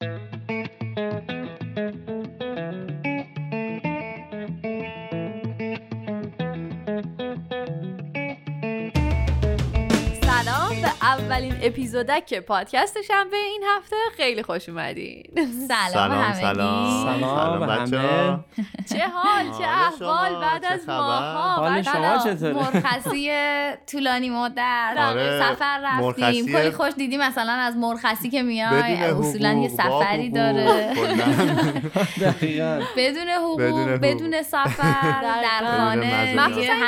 سلام به اولین اپیزودک پادکست شنبه این هفته. خیلی خوش اومدین. سلام سلام سلام. سلام به بچه همه. چه حال چه؟ احوال بعد از؟ ماها حال بعد شما از- چطوره؟ مرخصی طولانی مدت آره، سفر رفتیم کلی خوش دیدیم مثلا از مرخصی که میای اصولا یه سفری داره کلاً. دقیقاً بدون حقوق بدون سفر در. خانه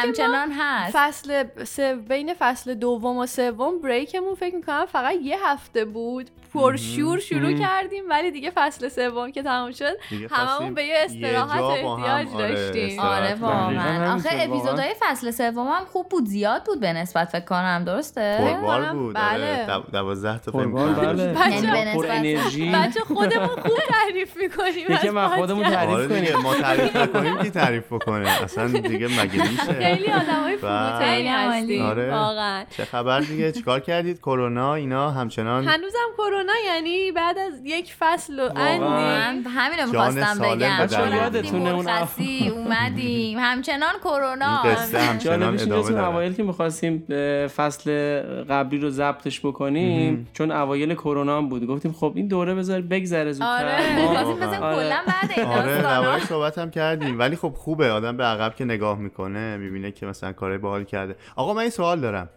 همچنان هست فصل سه بین فصل دوم و سوم بریکمون فکر می‌کنم فقط یه هفته بود پرشور شروع. کردیم ولی دیگه فصل سوم که تموم شد هممون به یه استراحت احتیاج آره، داشتیم. آره کنیم. واقعا. آخه اپیزودهای فصل سوم هم خوب بود زیاد بود به نسبت فکر کنم. درسته؟ پربار بود بله. آره دو- دوازده تا فیلم قربان بله. بچه- یعنی به پر نسبت انرژی. بچه خودمون خوب تعریف می‌کنیم یکم از خودمون تعریف آره کنیم. ما تعریف نکنیم کی تعریف بکنه. اصلا دیگه مگه میشه؟ خیلی آدمای عالی. هستیم آره. واقعا. چه خبر دیگه؟ چیکار کردید؟ کرونا اینا همچنان؟ هنوزم کرونا یعنی بعد از یک فصل و. اندی. من همین رو می‌خواستم بگم. رفتیم یادتونه اون اومدیم. همچنان کرونا. این قصه همچنان جالبش ادامه داره. اوایل که می‌خواستیم فصل قبلی رو ضبطش بکنیم چون اوایل کرونا هم بود. گفتیم خب این دوره بذار بگذره زودتر. آره. آره. کلا بعد این آره داستانا. درباره‌اش صحبت هم کردیم. ولی خب خوبه آدم به عقب که نگاه می‌کنه می‌بینه که مثلا کارهای باحال کرده. آقا من این سوال دارم.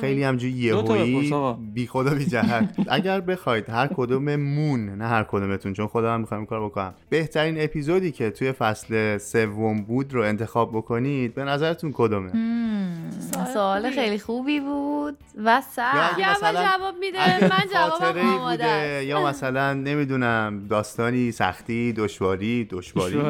خیلی همجوری یهویی. بی خدا بی جهت. اگر بخواید هر کدوممون نه هر کدومتون چون خودم هم می‌خوام کارو بکنم بهترین اپیزودی که توی فصل سوم بود رو انتخاب بکنید به نظرتون کدومه. سوال. خیلی خوبی بود و سخت یا مثلا جواب میده من جوابم خاطره‌ای آماده. یا مثلا نمی‌دونم داستانی سختی دشواری دشواری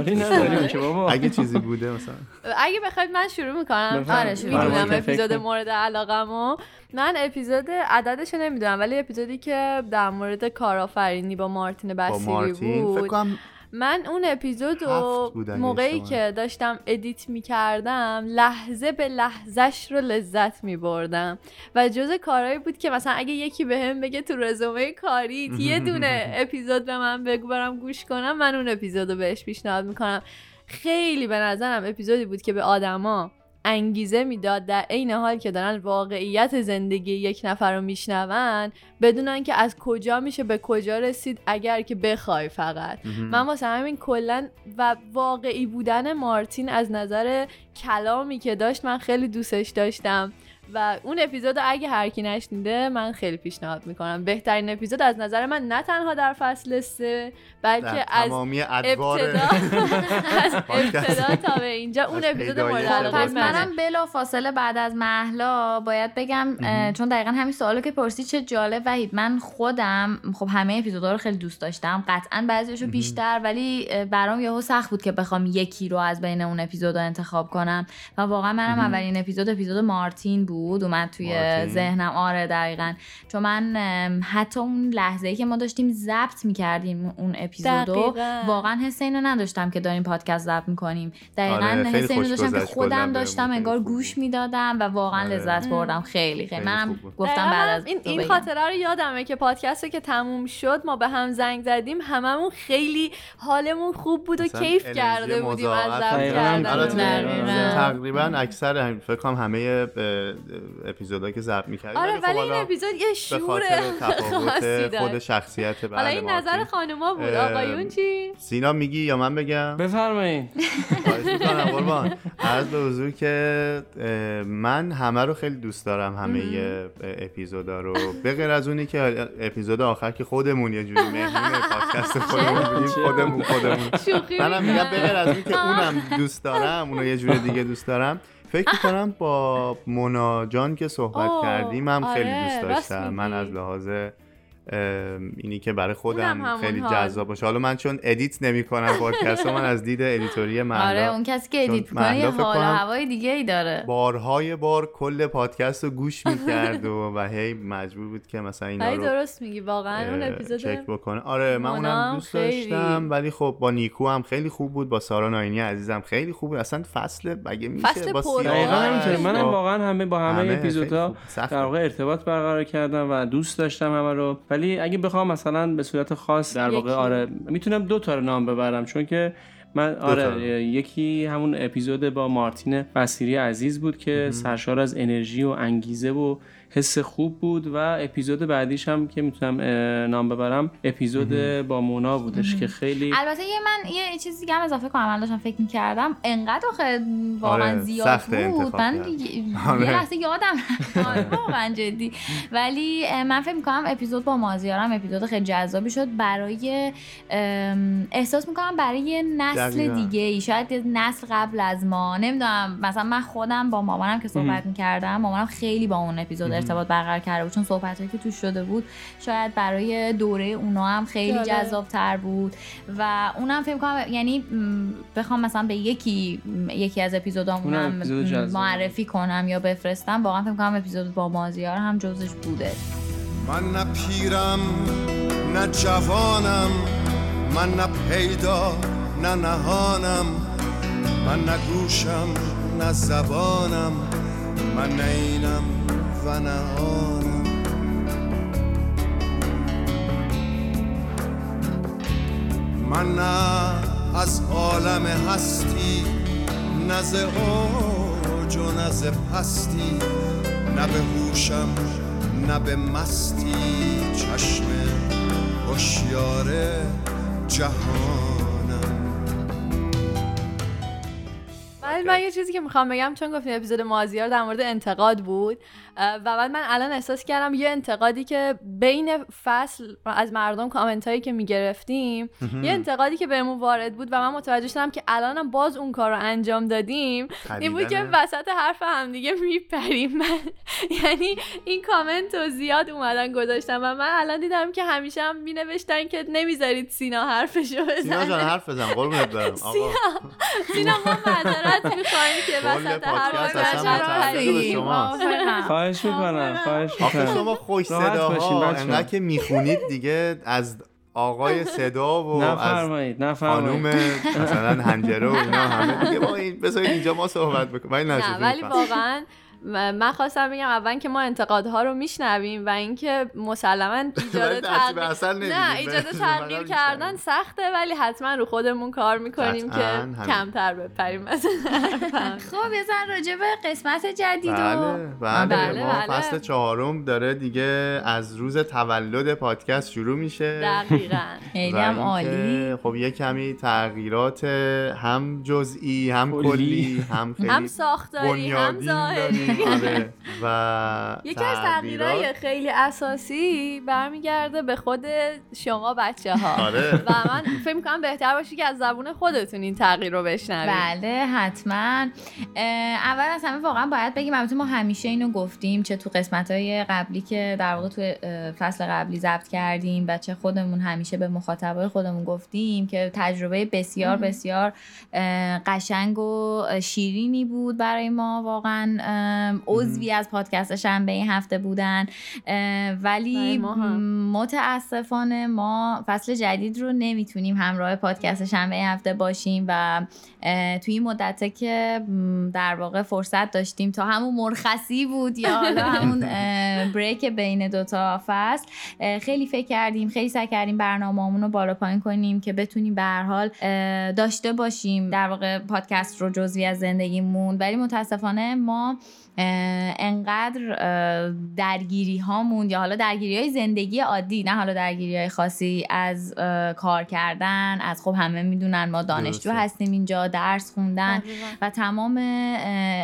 اگه چیزی بوده مثلا اگه بخواید من شروع می‌کنم. آره، شروع می‌دونم. اپیزود. مورد علاقمو من اپیزود عددش رو نمی‌دونم ولی اپیزودی که در مورد کارآفرینی با مارتین با بسیری مارتین؟ فکر بود کنم من اون اپیزود رو موقعی که داشتم ادیت می‌کردم لحظه به لحظهش رو لذت میبردم. و جز کارهایی بود که مثلا اگه یکی به هم بگه تو رزومه کاری یه دونه اپیزود به من بگو برم گوش کنم من اون اپیزود رو بهش پیشنهاد می‌کنم. خیلی به نظرم اپیزودی بود که به آدما انگیزه می‌داد در عین حال که دارن واقعیت زندگی یک نفر رو میشنون بدونن که از کجا میشه به کجا رسید اگر که بخوای فقط. من واسه همین کلا و واقعی بودن مارتین از نظر کلامی که داشت من خیلی دوستش داشتم. و اون اپیزود رو اگه هر کی نشنیده من خیلی پیشنهاد می‌کنم. بهترین اپیزود از نظر من نه تنها در فصل سه بلکه از تمامی ادوار ابتدا از. ابتدا تا به اینجا اون اپیزود مورد خب، علاقه پس منه. منم بلا فاصله بعد از محلا باید بگم چون دقیقا همین سوالو که پرسی چه جالب. وحید من خودم خب همه اپیزودا رو خیلی دوست داشتم. قطعا بعضیشو بیشتر ولی برام یهو سخت بود که بخوام یکی رو از بین اون اپیزودا انتخاب کنم. و واقعا منم اولین اپیزود اپیزود مارتین بود. اومد توی مارتین. ذهنم آره دقیقا چون من حتی اون لحظه ای که ما داشتیم ضبط می‌کردیم اون اپیزودو. واقعا حس اینو نداشتم که داریم پادکست ضبط می‌کنیم دقیقا آره، حس اینو داشتم که خودم داشتم انگار گوش بود. می‌دادم و واقعا آره. لذت بردم خیلی خیلی خیلی منم بود. گفتم بعد از این, این. خاطره رو یادمه که پادکست رو که تموم شد ما به هم زنگ زدیم هممون خیلی حالمون خوب بود و کیف کرده بودیم از. تقریبا اکثر فکر کنم همه اپیزودهایی که ضبط می‌کردیم آره خب ولی این حالا اپیزود یه خاصی تفاوت داشت. خود شخصیت حالا بله این نظر. خانوما بود. آقایون چی؟ سینا میگی یا من بگم؟ بفرمایید خواهش می‌کنم قربان. عرض به حضور که من همه رو خیلی دوست دارم همه اپیزودا رو. به غیر از اونی که اپیزود آخر که خودمون یه جوری مهمون پادکست خودمون بودیم خودمون خودمون. شوخی منم میگم. به غیر از اون که اونم دوست دارم اونو یه جور دیگه دوست دارم. فکر می‌کنم با مونا جان که صحبت کردیم هم خیلی آره، دوست راست داشتم من. از لحاظ اینی که برای خودم خیلی. جذاب باشه. حالا من چون edit نمی کنم پادکست من از دید editor ی آره مثلا اون کسی که edit می‌کنه یه حال هوای دیگه ای داره. بارهای بار کل پادکست رو گوش می‌کرد و, و هی مجبور بود که مثلا اینا رو درست میگی واقعا اون اپیزود چک بکنه. آره من اونم دوست خیلی- داشتم ولی خب با نیکو هم خیلی خوب بود با سارا نائینی عزیزم خیلی خوب بود. اصلا فصل مگه میشه؟ فصل با دقیقا منم واقعا همه با همه, همه اپیزودها. در واقع ارتباط برقرار کردم و دوست داشتم همه رو. ولی اگه بخوام مثلا به صورت خاص در واقع. آره می‌تونم دو تا رو نام ببرم چون که من. آره یکی همون اپیزود با مارتین بصیری عزیز بود که سرشار از انرژی و انگیزه و حس خوب بود و اپیزود بعدیش هم که می‌تونم نام ببرم اپیزود با مونا بودش که خیلی البته یه من یه چیزی دیگه هم اضافه کنم من داشتم فکر می‌کردم انقدر آخه واقعا آره، زیاد سخت بود من. دیگه- آره. یه لحظه یادم رفت. آره، واقعا جدی ولی من فکر می‌کنم اپیزود با مازیارم اپیزود خیلی جذابی شد برای احساس می‌کنم برای یه نسل. دیگه ای شاید یه نسل قبل از ما نمی‌دونم مثلا من خودم با مامانم که صحبت می‌کردم مامانم خیلی با اون اپیزود ارتباط برقرار کرده بود چون صحبت که توش شده بود شاید برای دوره اونا هم خیلی جالب. جذاب تر بود و اونم فکر کنم یعنی بخوام مثلا به یکی یکی از اپیزودامون اونم هم اپیزود م، جذابه. معرفی کنم یا بفرستم واقعا فکر کنم اپیزود با مازیار هم جزش بوده من نه پیرم نه جوانم من نه پیدا نه نهانم من نه گوشم نه زبانم من نه اینم و نه آنم من نه از عالم هستی نه ز اوج و نه پستی نه به هوشم نه به مستی چشم هوشیار جهانم من یه چیزی که می‌خوام بگم چون گفتیم اپیزود مازیار در مورد انتقاد بود و بعد من الان احساس کردم یه انتقادی که بین فصل از مردم کامنت هایی که می‌گرفتیم یه انتقادی که بهمون وارد بود و من متوجه شدم که الانم باز اون کار رو انجام دادیم. این بود که. وسط حرف همدیگه میپریم. من یعنی این کامنت رو زیاد اومدن گذاشتم و من الان دیدم که همیشه هم مینوشتن که نمی‌ذارید سینا حرفشو سینا جان بزنه. حرف بزن قربونت برم آقا. سینا ما معذرت که وسط. خواهش می‌کنم خواهش آخه می‌کنم. شما خوش صداها. انقدر که می‌خونید دیگه از آقای صدا و از نفرمایید خانوم نفرمایید مثلا هنجره و اینا همه. دیگه با این بذارید اینجا ما صحبت بکنیم. ولی نه نشد ولی واقعا من خواستم بگم اول که ما انتقادها رو میشنویم و اینکه مسلما ایجاد تغییر. نه ایجاد تغییر کردن می‌شنویم. سخته ولی حتما رو خودمون کار می‌کنیم که همین. کمتر بپریم مثلا خب یه ذره راجع به قسمت جدید و بله بله, بله، ما بله. فصل چهارم داره دیگه از روز تولد پادکست شروع میشه دقیقا خیلی هم عالی خب یه کمی تغییرات هم جزئی هم کلی. هم خیلی هم ساختاری هم ظاهری. آره. و یکی از تغییرهای خیلی اساسی برمیگرده به خود شما بچه ها آره. و من فکر می‌کنم بهتر باشه که از زبون خودتون این تغییر رو بشنویم بله حتما. اول از همه واقعا باید بگیم البته ما همیشه اینو گفتیم چه تو قسمت های قبلی که در واقع تو فصل قبلی ضبط کردیم و چه خودمون همیشه به مخاطبای خودمون گفتیم که تجربه بسیار بسیار قشنگ و شیرینی بود برای ما واقعا عضوی از پادکست شنبه این هفته بودن ولی ما. متاسفانه ما فصل جدید رو نمی‌تونیم همراه پادکست شنبه این هفته باشیم و توی این مدته که در واقع فرصت داشتیم تا همون مرخصی بود یا همون بریک بین دوتا فصل خیلی فکر کردیم خیلی سعی کردیم برنامه‌مون رو بالا پایین کنیم که بتونیم به هر حال داشته باشیم در واقع پادکست رو جزوی از زندگیمون ولی متاسفانه ما انقدر درگیری هامون یا حالا درگیری های زندگی عادی نه حالا درگیری های خاصی از کار کردن از خب همه می‌دونن ما دانشجو. هستیم اینجا درس خوندن. و تمام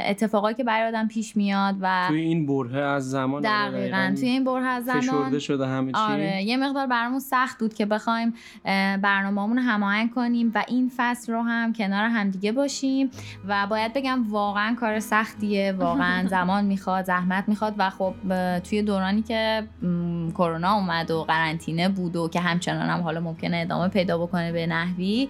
اتفاقایی که برای آدم پیش میاد و توی این بره از زمان آره، دقیقا توی این بره از زمان فشرده شده همه چی آره یه مقدار برامون سخت بود که بخوایم برنامه‌مون رو هماهنگ کنیم و این فصل رو هم کنار همدیگه باشیم و باید بگم واقعا کار سختیه واقعا زمان می‌خواد زحمت می‌خواد و خب توی دورانی که کرونا اومد و قرنطینه بود و که همچنان هم حالا ممکنه ادامه پیدا بکنه به نحوی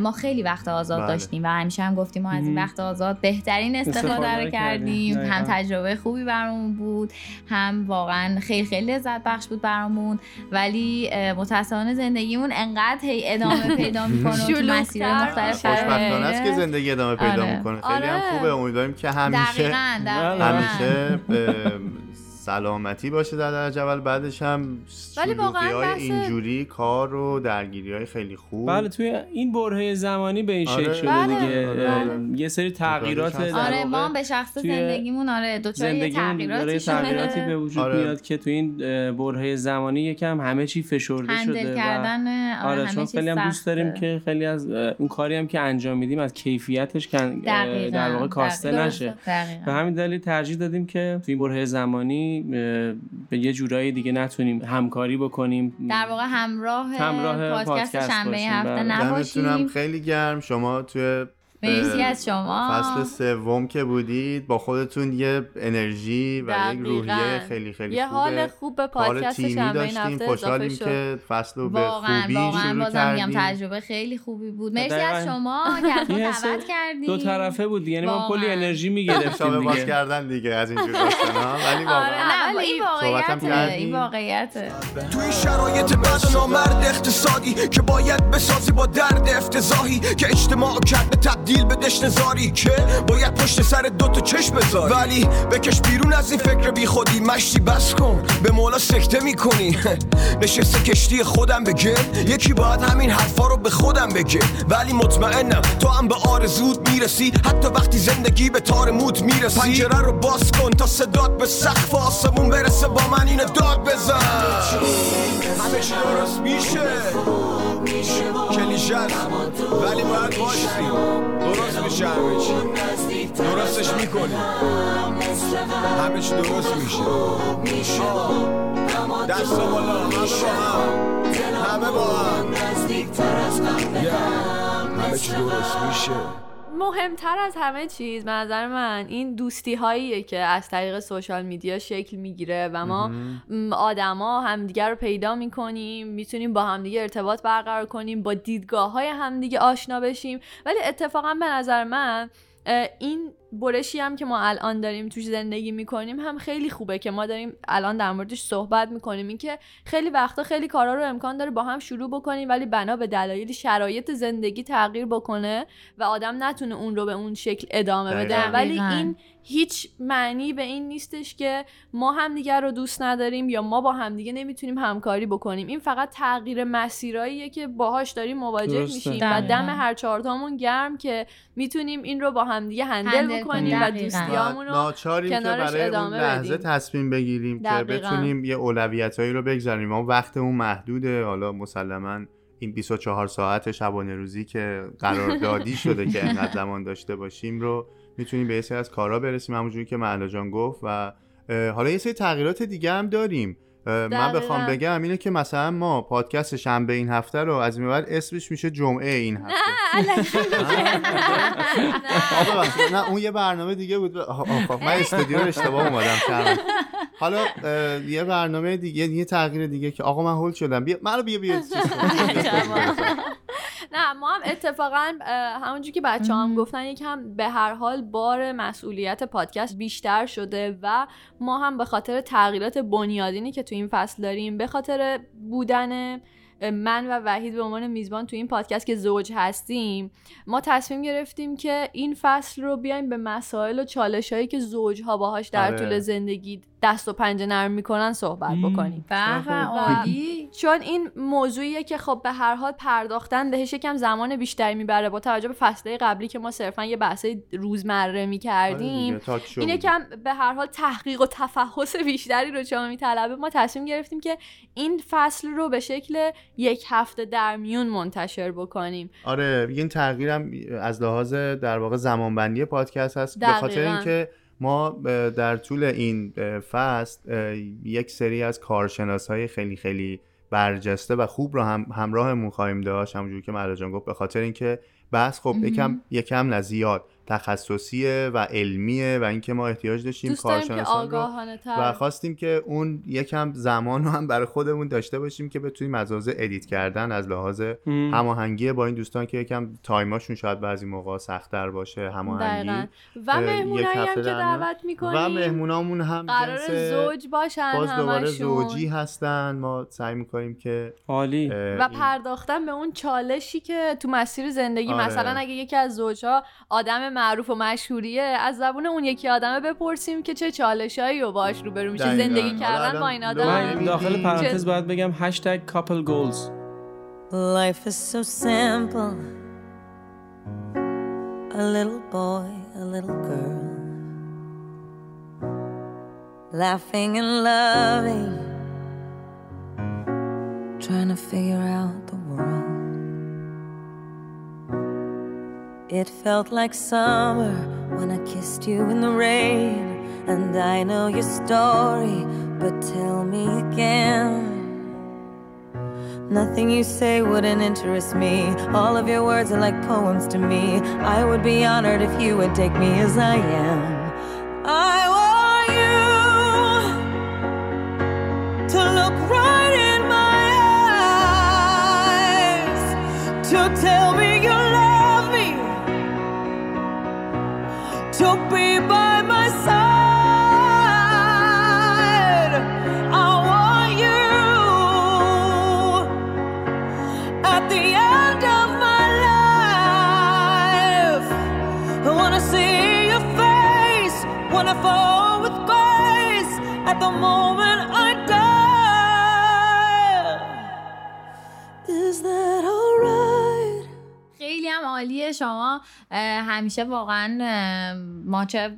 ما خیلی وقت آزاد بله. داشتیم و همیشه هم گفتیم ما از این. وقت آزاد بهترین استفاده رو کردیم. کردیم هم. تجربه خوبی برامون بود هم واقعا خیلی خیلی لذت بخش بود برامون ولی اه، متاسفانه زندگیمون انقدر هی ادامه پیدا می‌کنه و تو مسیرهای مختلف. خوشبختانه است که زندگی ادامه پیدا آره. می‌کنه خیلی هم آره. خوبه امیدواریم که همیشه دقیقاً دقیقاً همیشه به سلامتی باشه در درجه اول بعدش هم ولی های بحث- اینجوری کار و درگیری های خیلی خوب بله توی این برهه زمانی به این آره. شکل شده بله، دیگه بله. یه سری تغییرات آره، آره ما هم به شخص توی زندگیمون آره زندگیمون داره تغییراتی تغییراتی به وجود آره. میاد که تو این اه، برهه زمانی یکم همه چی فشرده شده و کردن آره, آره همه چون خیلی هم دوست سخته. داریم که خیلی از اون کاری هم که انجام میدیم از کیفیتش در واقع کاسته. نشه. به همین دلیل ترجیح دادیم که تو این بره زمانی به یه جورایی دیگه نتونیم همکاری بکنیم. در واقع همراه, همراه پادکست پادکست شنبه هفته بله. نباشیم. خیلی گرم. شما توی مرسی از شما. فصل سوم که بودید با خودتون یه انرژی و یک دقیقاً. روحیه خیلی خیلی یه خوبه. حال خوب به پادکست تیمی شنبه این داشتیم. هفته اضافه خوشحالیم شد. که فصل رو به واقعا خوبی واقعا شروع بازم میگم تجربه خیلی خوبی بود. مرسی دقیقاً. از شما که دعوت کردیم. دو طرفه بود یعنی ما واقعاً. کلی انرژی می‌گرفتیم باز دیگه. کردن دیگه از اینجور داستانا ولی واقعا. نه ولی این کردیم. این واقعیته. تو این شرایط بد و نامرد اقتصادی که باید بسازی با درد افتضاحی که اجتماع کرده تبدیل به دشت زاری که باید پشت سر دو تا چشم بذاری. ولی بکش بیرون از این فکر بی خودی. مشتی بس کن به مولا سکته می‌کنی. نشسته کشتی خودم بگه. یکی باید همین حرفا رو به خودم بگه. ولی مطمئنم تو هم به آرزود می‌رسی. حتی وقتی زندگی به تار موت می‌رسی. پنجره رو باز کن تا صدات به سقف آسمون برسه. با من اینو داد بزن. همه چی درست میشه. کلیشه ولی باید باشیم درست میشه همه چی درستش می‌کنی. همه چی درست میشه. دست بالا همه با هم. همه با هم. همه چی درست میشه. مهمتر از همه چیز به نظر من این دوستی هاییه که از طریق سوشال میدیا شکل می‌گیره و ما آدما همدیگه رو پیدا می‌کنیم می‌تونیم با همدیگه ارتباط برقرار کنیم با دیدگاه های همدیگه آشنا بشیم. ولی اتفاقا به نظر من این برشی هم که ما الان داریم توش زندگی می‌کنیم هم خیلی خوبه که ما داریم الان در موردش صحبت می‌کنیم اینکه خیلی وقتا خیلی کارا رو امکان داره با هم شروع بکنیم ولی بنا به دلایل شرایط زندگی تغییر بکنه و آدم نتونه اون رو به اون شکل ادامه بده. ولی. این هیچ معنی به این نیستش که ما همدیگه رو دوست نداریم یا ما با همدیگه نمی‌تونیم همکاری بکنیم این فقط تغییر مسیراییه که باهاش داریم مواجه درسته. میشیم و. دم هر چهارتامون گرم که می‌تونیم این رو با همدیگه هندل, هندل کنیم. و. دوستیامون رو ناچاریم که کنارش برای اون ادامه لحظه بدیم. تصمیم بگیریم که دقیقاً. بتونیم یه اولویتایی رو بگذاریم ما وقتمون محدوده حالا مسلما این 24 ساعت شبانه روزی که قراردادی شده که انقدر زمان داشته باشیم رو می‌تونیم به یه سری از کارا برسیم همونجوری که معلا جان گفت و حالا یه سری تغییرات دیگه هم داریم من. بخوام بگم اینه که مثلا ما پادکست شنبه این هفته رو از این بعد اسمش میشه جمعه این هفته. ببخشید. نه اون یه برنامه دیگه بود. آه، من استودیو اشتباه اومدم حالا یه برنامه دیگه یه تغییر دیگه که آقا من هول شدم. بیا منو بیا بیا. نه ما هم اتفاقا همونجور که بچه هم گفتن یکم به هر حال بار مسئولیت پادکست بیشتر شده و ما هم به خاطر تغییرات بنیادینی که تو این فصل داریم به خاطر بودن من و وحید به عنوان میزبان تو این پادکست که زوج هستیم ما تصمیم گرفتیم که این فصل رو بیایم به مسائل و چالش هایی که زوجها باهاش در آره. طول زندگی دست و پنجه نرم می‌کنن صحبت. بکنیم به عالی چون این موضوعیه که خب به هر حال پرداختن بهش یکم زمان بیشتری می‌بره با توجه به فصله قبلی که ما صرفا یه بحث روزمره آره می‌کردیم شو این. یکم به هر حال تحقیق و تفحص بیشتری رو چون میطلبه ما تصمیم گرفتیم که این فصل رو به شکل یک هفته در میون منتشر بکنیم. آره این تغییرم از لحاظ در واقع زمانبندی پادکست هست به خاطر. اینکه ما در طول این فصل اه، یک سری از کارشناس های خیلی خیلی برجسته و خوب رو هم همراهمون خواهیم داشت. همونجور که مهلا جان گفت به خاطر اینکه بحث خب یکم یکم نه زیاد. تخصصیه و علمیه و اینکه ما احتیاج داشتیم کارشناسان و خواستیم که اون یکم زمان رو هم برای خودمون داشته باشیم که بتونیم از لحاظ ادیت کردن از لحاظ هم. هماهنگی با این دوستان که یکم تایماشون شاید بعضی موقع سختتر باشه هماهنگی و مهمونایی هم که. دعوت و مهمونامون هم قرار زوج باشن باز دوباره همشون زوجی هستن ما سعی می‌کنیم که عالی و این- پرداختن به اون چالشی که تو مسیر زندگی آره. مثلا اگه یکی از زوجها آدم معروف و مشهوریه از زبون اون یکی آدمه بپرسیم که چه چالشایی و باش روبرو میشه. زندگی کردن با این آدم؟ داخل پرانتز باید بگم هشتگ کاپل گولز Life is so simple. A little boy, a little girl. Laughing and loving. Trying to figure out the world. It felt like summer when I kissed you in the rain. And I know your story, but tell me again. Nothing you say wouldn't interest me. All of your words are like poems to me. I would be honored if you would take me as I am. I want you to look right in my eyes, to tell me you عالیه شما. همیشه واقعا ما چه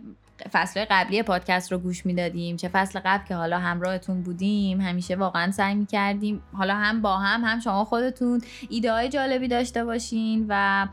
فصل قبلی پادکست رو گوش می‌دادیم چه فصل قبل که حالا همراهتون بودیم همیشه واقعا سعی می‌کردیم حالا هم با هم هم شما خودتون ایده های جالبی داشته باشین و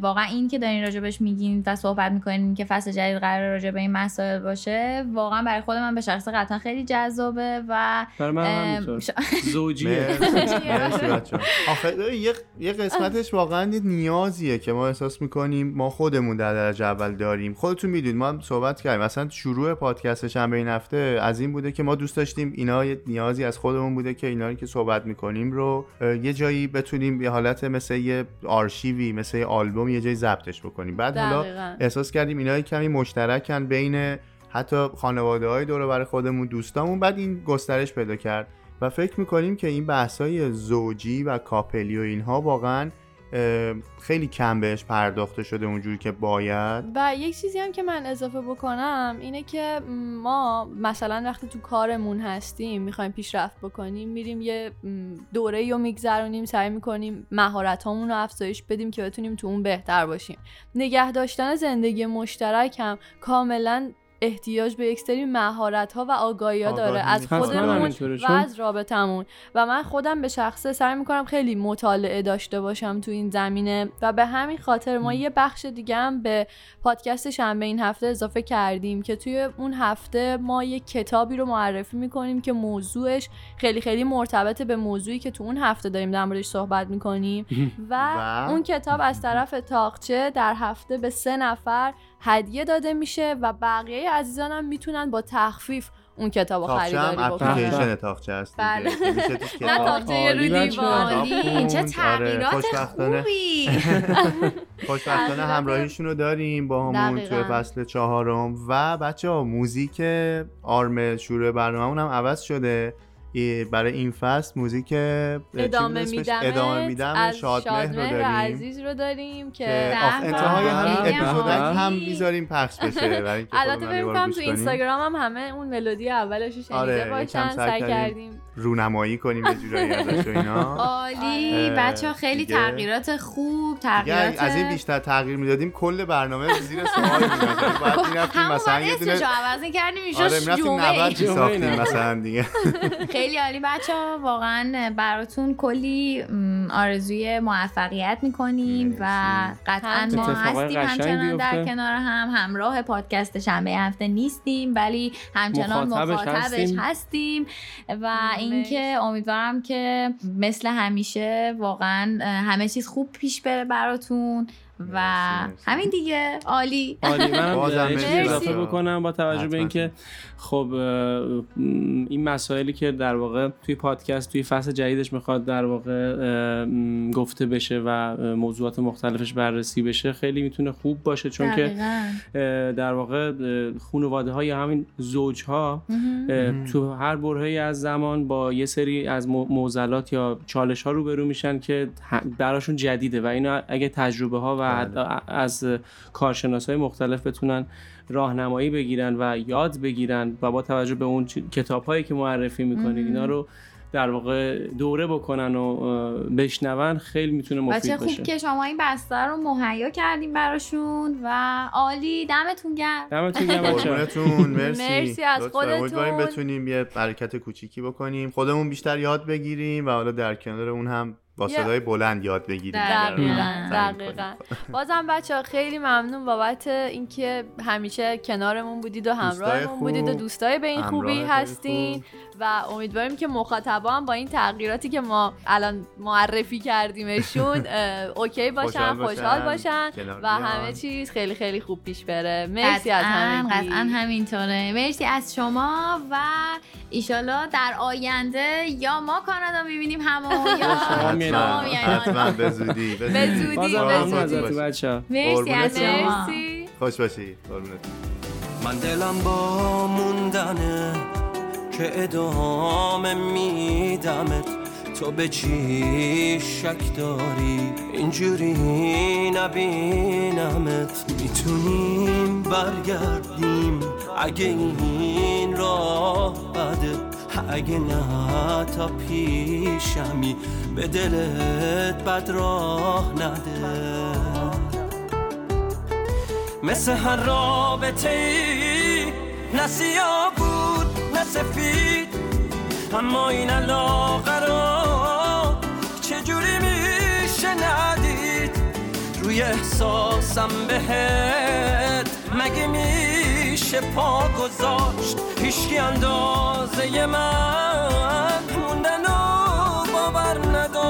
واقعا این که دارین راجبش میگین و صحبت می‌کنین که فصل جدید قرار راجع به این مسائل باشه واقعا برای خود من به شخص قطعا خیلی جذابه و برای من ش- زوجیه. آخه یه یه قسمتش واقعا یه نیازیه که ما احساس می‌کنیم ما خودمون در درجه اول داریم. خودتون می‌دونید ما هم صحبت کردیم. مثلا شروع پادکست شنبه این هفته از این بوده که ما دوست داشتیم اینا یه نیازی از خودمون بوده که اینا رو که صحبت می‌کنیم رو یه جایی بتونیم یه حالت مثل یه آرشیوی مثل یه آلبوم یه جایی ضبطش بکنیم بعد حالا. احساس کردیم اینا کمی مشترکن بین حتی خانواده های دور و بر خودمون دوستامون بعد این گسترش پیدا کرد و فکر می‌کنیم که این بحثای زوجی و کاپلی و اینها واقعا خیلی کم بهش پرداخته شده اونجوری که باید. و یک چیزی هم که من اضافه بکنم اینه که ما مثلا وقتی تو کارمون هستیم می‌خوایم پیشرفت بکنیم میریم یه دوره رو میگذرونیم سعی می‌کنیم مهارت رو افزایش بدیم که بتونیم تو اون بهتر باشیم. نگه داشتن زندگی مشترک هم کاملا احتیاج به یک سری مهارت ها و آگاهی ها داره از. حتما خودمون و از رابطمون و من خودم به شخصه سعی می‌کنم خیلی مطالعه داشته باشم تو این زمینه و به همین خاطر ما یه بخش دیگه هم به پادکست شنبه این هفته اضافه کردیم که توی اون هفته ما یه کتابی رو معرفی می‌کنیم که موضوعش خیلی خیلی مرتبط به موضوعی که تو اون هفته داریم در موردش صحبت می‌کنیم. و و؟ اون کتاب از طرف تاقچه در هفته به سه نفر هدیه داده میشه و بقیه عزیزانم می‌تونن با تخفیف اون کتاب رو تاخچه هم خریداری بکنن. اپلیکیشن تاخچه هست دیگه. بله. نه تاخچه عالی رو عالی چه آره، تغییرات. خوبی. خوشبختانه همراهیشون رو داریم با همون توی. فصل چهارم. و بچه ها موزیک آرم شروع برنامه هم عوض شده. برای این فصل موزیک ادامه؟ میدم ادامه میدم از شادمهر رو داریم عزیز رو داریم که انتهای. همین خیلی هم می‌ذاریم پخش بشه برای اینکه البته فکر کنم گوش تو. اینستاگرام هم همه اون ملودی اولش رو شنیده آره، یکم باشن سعی کردیم. رونمایی کنیم یه جورایی ازش و اینا عالی ها خیلی تغییرات خوب تغییرات از این بیشتر تغییر می‌دادیم کل برنامه زیر سوال میاد باید می‌رفتیم مثلا بعد یه دونه اسمشو عوض کردیم می‌شد جمعه. مثلا دیگه خیلی عالی بچه ها واقعا براتون کلی آرزوی موفقیت می‌کنیم و. قطعا ما هستیم همچنان در. کنار هم همراه پادکست شنبه هفته نیستیم ولی همچنان مخاطبش مخاطبش هستیم. هستیم و. اینکه امیدوارم که مثل همیشه واقعا همه چیز خوب پیش بره براتون و مرسی،. همین دیگه عالی عالی مرسی. اضافه بکنم با توجه. به اینکه خب این مسائلی که در واقع توی پادکست توی فصل جدیدش می‌خواد در واقع گفته بشه و موضوعات مختلفش بررسی بشه خیلی می‌تونه خوب باشه چون که دقیقاً. اه، در واقع خانواده های همین زوج ها. تو هر برهه‌ای از زمان با یه سری از معضلات یا چالش ها روبرو میشن که براشون جدیده و اینا اگه تجربه ها و بله. از کارشناس های مختلف بتونن راهنمایی بگیرن و یاد بگیرن و با توجه به اون کتاب هایی که معرفی می‌کنید اینا رو در واقع دوره بکنن و بشنون خیلی می‌تونه مفید باشه خوب که شما این بسته رو مهیا کردیم براشون و عالی. دمتون گرم. دمتون گرم مرسی. مرسی از لطفاً. امیدواریم خودتون. بتونیم یه حرکت کوچیکی بکنیم. خودمون بیشتر یاد بگیریم و حالا در کنار اون هم با صدای بلند یاد بگیریم دقیقاً. دقیقا. بازم بچه ها خیلی ممنون بابت اینکه همیشه کنارمون بودید و همراهمون بودید و دوستای به این خوبی هستین خوب. و امیدواریم که مخاطبا هم با این تغییراتی که ما الان معرفی کردیمشون اوکی باشن خوشحال باشن، و. همه چیز خیلی خیلی خوب پیش بره مرسی از همگی قطعا همینطوره مرسی از شما و ایشالا در آینده یا ما کانادا می‌بینیم همو یا شما حتما به زودی. به زودی. مرسی از مرسی. خوش باشی. قربونت. من دلم با موندنه که ادامه میدمت. تو به چی شک داری؟ اینجوری نبینمت. می‌تونیم برگردیم اگه این راه بده. اگه نه تا پیشمی به دلت بد راه نده. مثل هر رابطه ای نه سیاه بود نه سفید اما این علاقه رو چجوری میشه ندید؟ روی احساسم بهت مگه میشه پا گذاشت هیچکی اندازه من. موندن و باور نداشت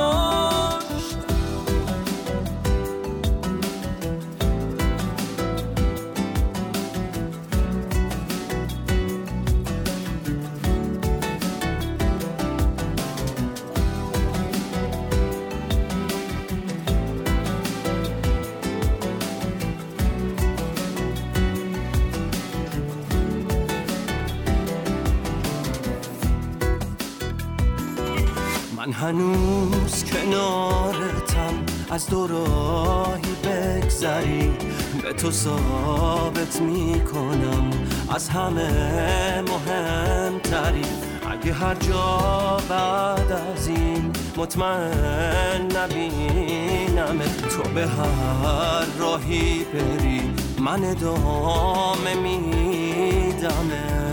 من هنوز کنارتم. از دوراهی بگذری. به تو ثابت می‌کنم. از همه مهمتری. اگه هر جا بعد از این مطمئن نبینم تو به هر راهی بری. من ادامه میدمت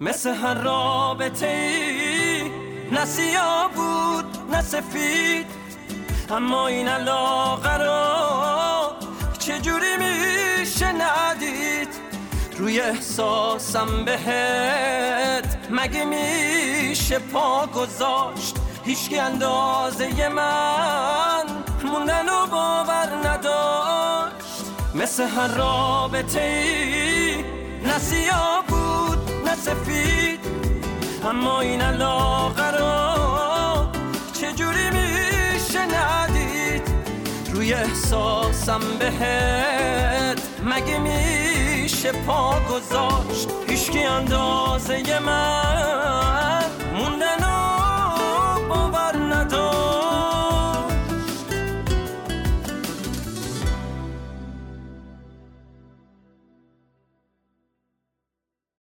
مثل هر رابطه ای. نه سیاه بود نه سفید. اما این علاقه رو چجوری میشه ندید؟ روی احساسم بهت مگه میشه پا گذاشت؟ هیچکی اندازه من موندن و باور نداشت. مثل هر رابطه ای. نه سیاه بود سفید اما این علاقه رو چجوری میشه ندید؟ روی احساسم بهت مگه میشه پا گذاشت؟ هیچکی اندازه من